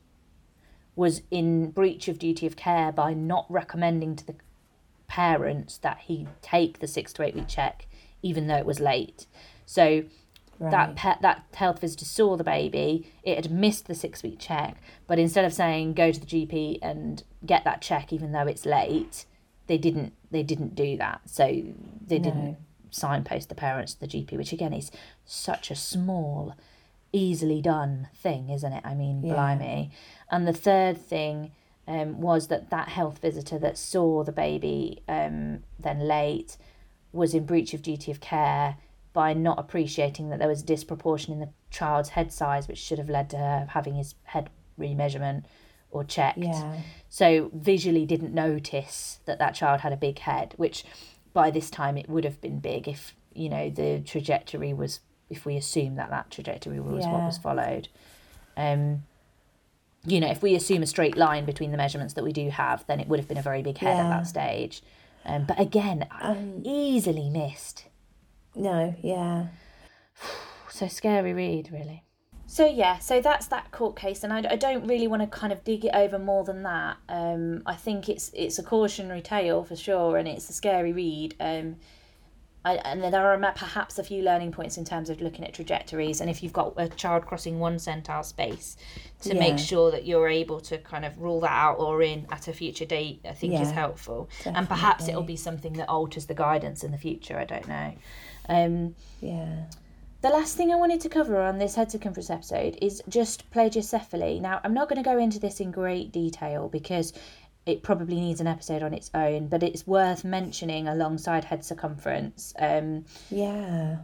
was in breach of duty of care by not recommending to the parents that he take the six to eight week check even though it was late. So that Right. pet that health visitor saw the baby, it had missed the six week check, but instead of saying go to the GP and get that check even though it's late, they didn't they didn't do that. So they didn't signpost the parents to the GP, which again is such a small, easily done thing, isn't it? I mean, Yeah. blimey. And the third thing um, was that that health visitor that saw the baby um, then late was in breach of duty of care by not appreciating that there was a disproportion in the child's head size, which should have led to her having his head remeasurement or checked. Yeah. So visually didn't notice that that child had a big head, which by this time it would have been big if you know the trajectory was if we assume that that trajectory was what was followed. Um, you know, if we assume a straight line between the measurements that we do have, then it would have been a very big head at that stage. Um, but again, Um, easily missed. no, yeah. So scary read, really. So yeah, so that's that court case, and I, I don't really want to kind of dig it over more than that. Um, I think it's it's a cautionary tale for sure, and it's a scary read. Um, I, and there are perhaps a few learning points in terms of looking at trajectories, and if you've got a child crossing one centile space, to Yeah. make sure that you're able to kind of rule that out or in at a future date, I think is Yeah, helpful. And perhaps it'll be something that alters the guidance in the future. I don't know. Um, Yeah. The last thing I wanted to cover on this head to circumference episode is just plagiocephaly. Now, I'm not going to go into this in great detail because it probably needs an episode on its own, but it's worth mentioning alongside head circumference. Um, Yeah.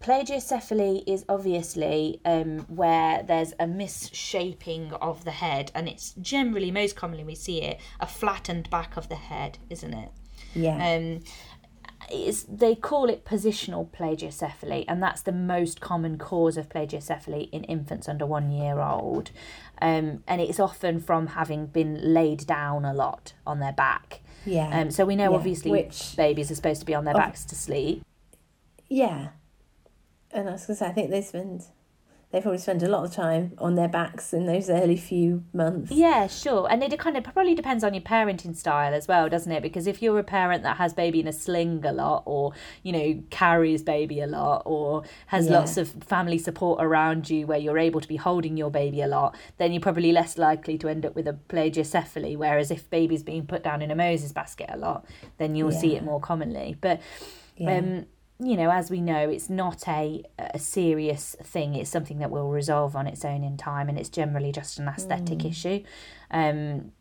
plagiocephaly is obviously um, where there's a misshaping of the head, and it's generally, most commonly, we see it a flattened back of the head, isn't it? Yeah. Um, it's, they call it positional plagiocephaly, and that's the most common cause of plagiocephaly in infants under one year old. Um, and it's often from having been laid down a lot on their back. yeah. Um, so we know Yeah, obviously which- babies are supposed to be on their backs to sleep. yeah. And I was gonna say, I think they spend, they probably spend a lot of time on their backs in those early few months. Yeah, sure. And it kind of probably depends on your parenting style as well, doesn't it? Because if you're a parent that has baby in a sling a lot or, you know, carries baby a lot or has Yeah. lots of family support around you where you're able to be holding your baby a lot, then you're probably less likely to end up with a plagiocephaly. Whereas if baby's being put down in a Moses basket a lot, then you'll see it more commonly. But Yeah. um, you know, as we know, it's not a a serious thing. It's something that will resolve on its own in time, and it's generally just an aesthetic issue. Um,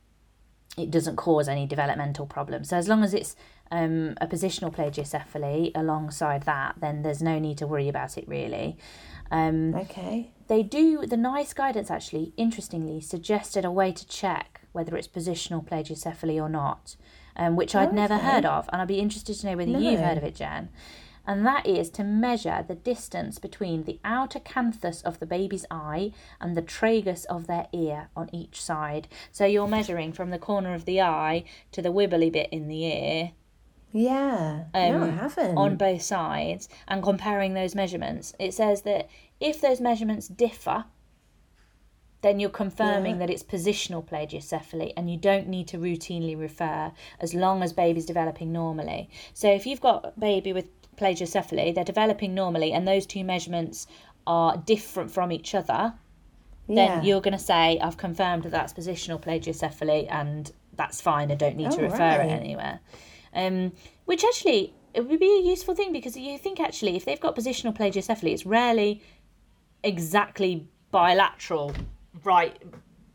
it doesn't cause any developmental problems. So as long as it's um, a positional plagiocephaly alongside that, then there's no need to worry about it really. Um, okay. they do the NICE guidance actually interestingly suggested a way to check whether it's positional plagiocephaly or not um, which i'd never Okay. heard of and i'd be interested to know whether you've heard of it jen and that is to measure the distance between the outer canthus of the baby's eye and the tragus of their ear on each side so you're measuring from the corner of the eye to the wibbly bit in the ear Yeah. no, I um, haven't. on both sides and comparing those measurements, it says that if those measurements differ, then you're confirming Yeah. that it's positional plagiocephaly and you don't need to routinely refer as long as baby's developing normally. So if you've got a baby with plagiocephaly, they're developing normally and those two measurements are different from each other, then yeah. you're going to say, I've confirmed that that's positional plagiocephaly and that's fine. I don't need to Oh, refer right. it anywhere. Um, which actually, it would be a useful thing because you think actually, if they've got positional plagiocephaly, it's rarely exactly bilateral, right?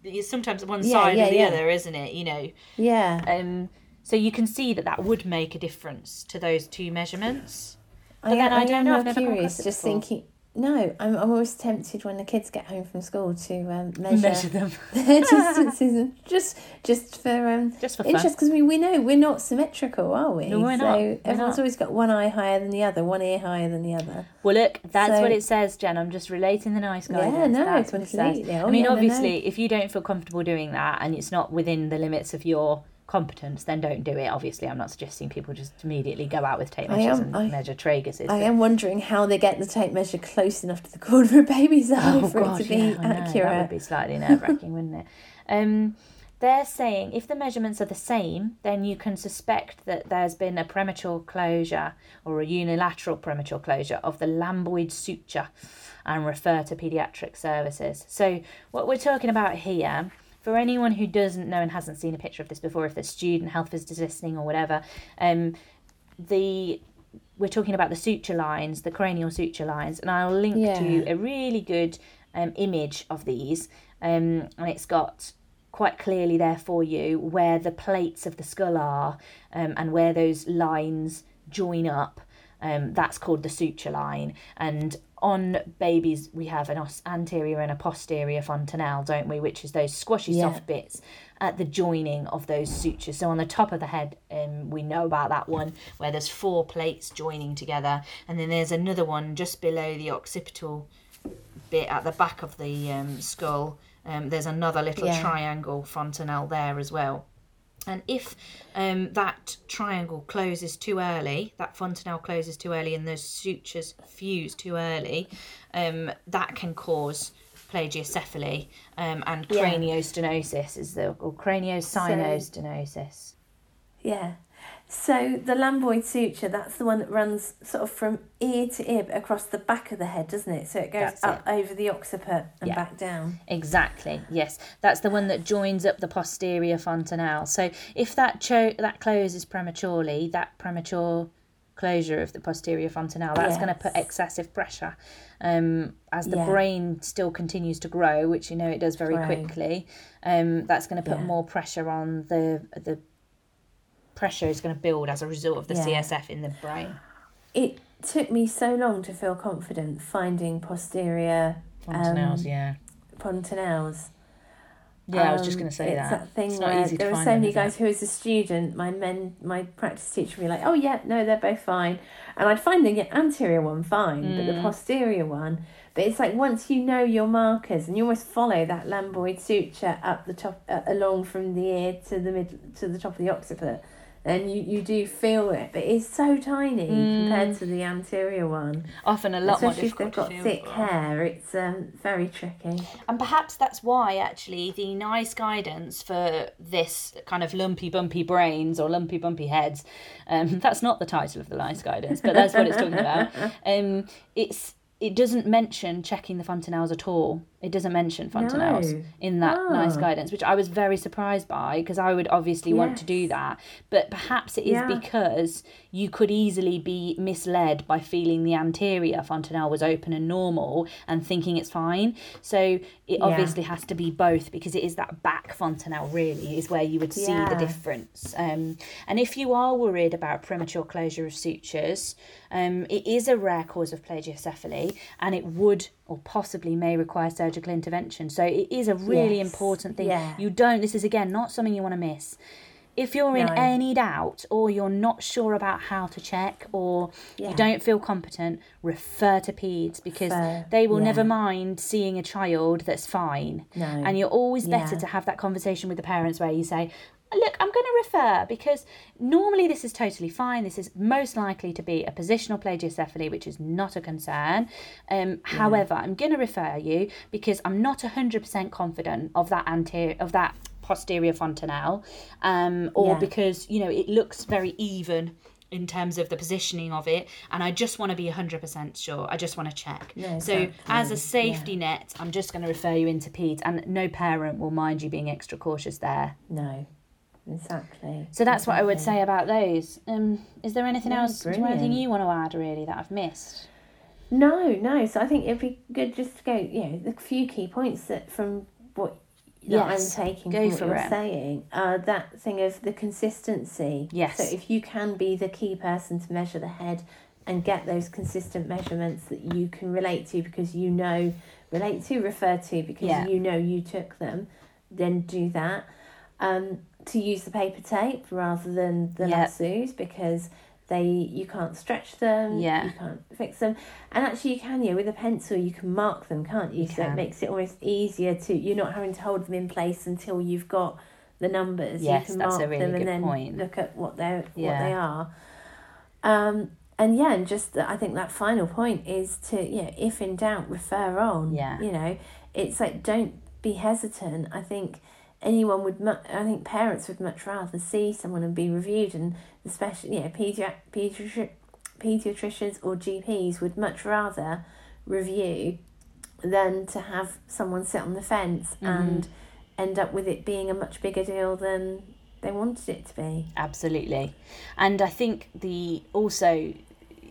It's sometimes one Yeah, side yeah, or the other, isn't it? You know, yeah. um, So you can see that that would make a difference to those two measurements. I, then I I don't know, I'm curious, just before. thinking. No, I'm, I'm always tempted when the kids get home from school to um, measure, Measure them. their distances, and just just for um, Just for fun. interest, because we, we know we're not symmetrical, are we? No, we're so not. We're everyone's not. always got one eye higher than the other, one ear higher than the other. Well, look, that's So- what it says, Jen. I'm just relating the NICE guidance. Yeah, no, that's what it says. completely. Oh, I mean, yeah, no, no. obviously, if you don't feel comfortable doing that and it's not within the limits of your competence, then don't do it. Obviously, I'm not suggesting people just immediately go out with tape measures am- and I- measure traguses. I am wondering how they get the tape measure close enough to the corner of a baby's eye Oh for gosh, it to be I know. accurate. That would be slightly nerve wracking, wouldn't it? Um, they're saying if the measurements are the same, then you can suspect that there's been a premature closure or a unilateral premature closure of the lambdoid suture and refer to paediatric services. So, what we're talking about here, for anyone who doesn't know and hasn't seen a picture of this before, if they're student, health visitors listening, or whatever, um, the we're talking about the suture lines, the cranial suture lines, and I'll link Yeah. to a really good um, image of these, um, and it's got quite clearly there for you where the plates of the skull are um, and where those lines join up. Um, that's called the suture line, and on babies we have an os- anterior and a posterior fontanelle, don't we? Which is those squashy Yeah. soft bits at the joining of those sutures. So on the top of the head, um, we know about that one where there's four plates joining together, and then there's another one just below the occipital bit at the back of the um, skull. Um, there's another little Yeah. triangle fontanelle there as well. And if um, that triangle closes too early, that fontanelle closes too early, and those sutures fuse too early, um, that can cause plagiocephaly um, and craniostenosis is the or craniosynostenosis. Yeah. So the lambdoid suture, that's the one that runs sort of from ear to ear but across the back of the head, doesn't it? So it goes That's up over the occiput and Yeah. back down. Exactly. Yes, that's the one that joins up the posterior fontanelle. So if that cho- that closes prematurely, that premature closure of the posterior fontanelle, that's going to put excessive pressure. Um, as the Yeah. brain still continues to grow, which you know it does very Right. quickly, um, that's going to put Yeah. more pressure on the the pressure is going to build as a result of the Yeah. CSF in the brain. It took me so long to feel confident finding posterior Fontanelles, Um, yeah. fontanelles. Yeah, I was just Um, going to say it's that. that thing It's where easy to there were so many guys who, as a student, my men, my practice teacher would be like, "Oh yeah, no, they're both fine," and I'd find the anterior one fine, but Mm. the posterior one. But it's like once you know your markers and you almost follow that lambdoid suture up the top, uh, along from the ear to the mid to the top of the occiput, and you, you do feel it, but it's so tiny Mm. compared to the anterior one. Often a lot more difficult. Especially if they've got thick hair, it's um, very tricky. And perhaps that's why, actually, the NICE guidance for this kind of lumpy, bumpy brains or lumpy, bumpy heads, um, that's not the title of the NICE guidance, but that's what it's talking about. Um, it's it doesn't mention checking the fontanelles at all. It doesn't mention fontanelles No. in that NICE Ah. guidance, which I was very surprised by because I would obviously want to do that. But perhaps it is Yeah. because you could easily be misled by feeling the anterior fontanelle was open and normal and thinking it's fine. So it obviously has to be both because it is that back fontanelle really is where you would see the difference. Um, and if you are worried about premature closure of sutures, um, it is a rare cause of plagiocephaly and it would or possibly may require surgical intervention. So it is a really Yes. important thing. Yeah. You don't, this is again not something you want to miss. If you're in any doubt or you're not sure about how to check or Yeah. you don't feel competent, refer to PEDS because they will yeah. never mind seeing a child that's fine. No. And you're always better to have that conversation with the parents where you say, Look, I'm going to refer because normally this is totally fine. This is most likely to be a positional plagiocephaly, which is not a concern. Um, However, I'm going to refer you because I'm not 100% confident of that anterior of that posterior fontanelle, um, or Yeah. because you know it looks very even in terms of the positioning of it and i just want to be 100% sure. I just want to check. No, so as a safety net i'm just going to refer you into peds and no parent will mind you being extra cautious there. No, exactly. so that's what i would say about those um is there anything Yeah, else have anything you want to add really that i've missed No, no. So I think it'd be good just to go, you know, the few key points that from what Yes, I'm taking go from what you're it. saying. Uh, that thing of the consistency. Yes. So if you can be the key person to measure the head and get those consistent measurements that you can relate to because you know relate to refer to because Yeah. you know you took them, then do that. Um, to use the paper tape rather than the Yeah. lassos because they you can't stretch them Yeah. you can't fix them and actually you can yeah with a pencil you can mark them can't you, You so it makes it almost easier to you're not having to hold them in place until you've got the numbers Yes, you can that's a mark really them good and then point. look at what they're what they are um and yeah and just i think that final point is to yeah if in doubt refer on Yeah. you know it's like don't be hesitant i think anyone would mu- i think parents would much rather see someone and be reviewed and especially you know pediatric pediatric pediatricians or gps would much rather review than to have someone sit on the fence Mm-hmm. and end up with it being a much bigger deal than they wanted it to be Absolutely. And I think the also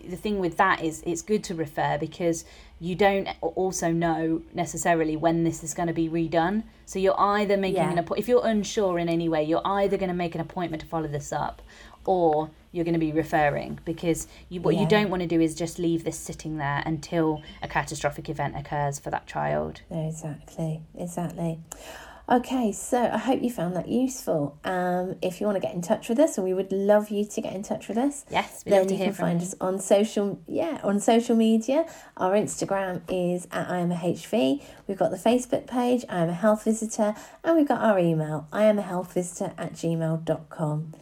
the thing with that is it's good to refer because you don't also know necessarily when this is going to be redone. So you're either making Yeah. an appointment if you're unsure in any way, you're either going to make an appointment to follow this up or you're going to be referring because you what you don't want to do is just leave this sitting there until a catastrophic event occurs for that child. Exactly, exactly. Okay, so I hope you found that useful. Um, if you want to get in touch with us, and we would love you to get in touch with us, Yes, then love to you hear can from find you. us on social. Yeah, on social media. Our Instagram is at I am a HV. We've got the Facebook page, I am a health visitor, and we've got our email, I am a health visitor at gmail.com.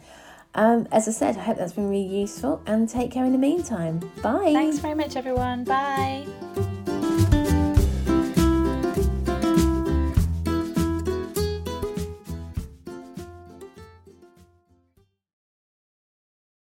Um, as I said, I hope that's been really useful, and take care in the meantime. Bye. Thanks very much everyone. Bye.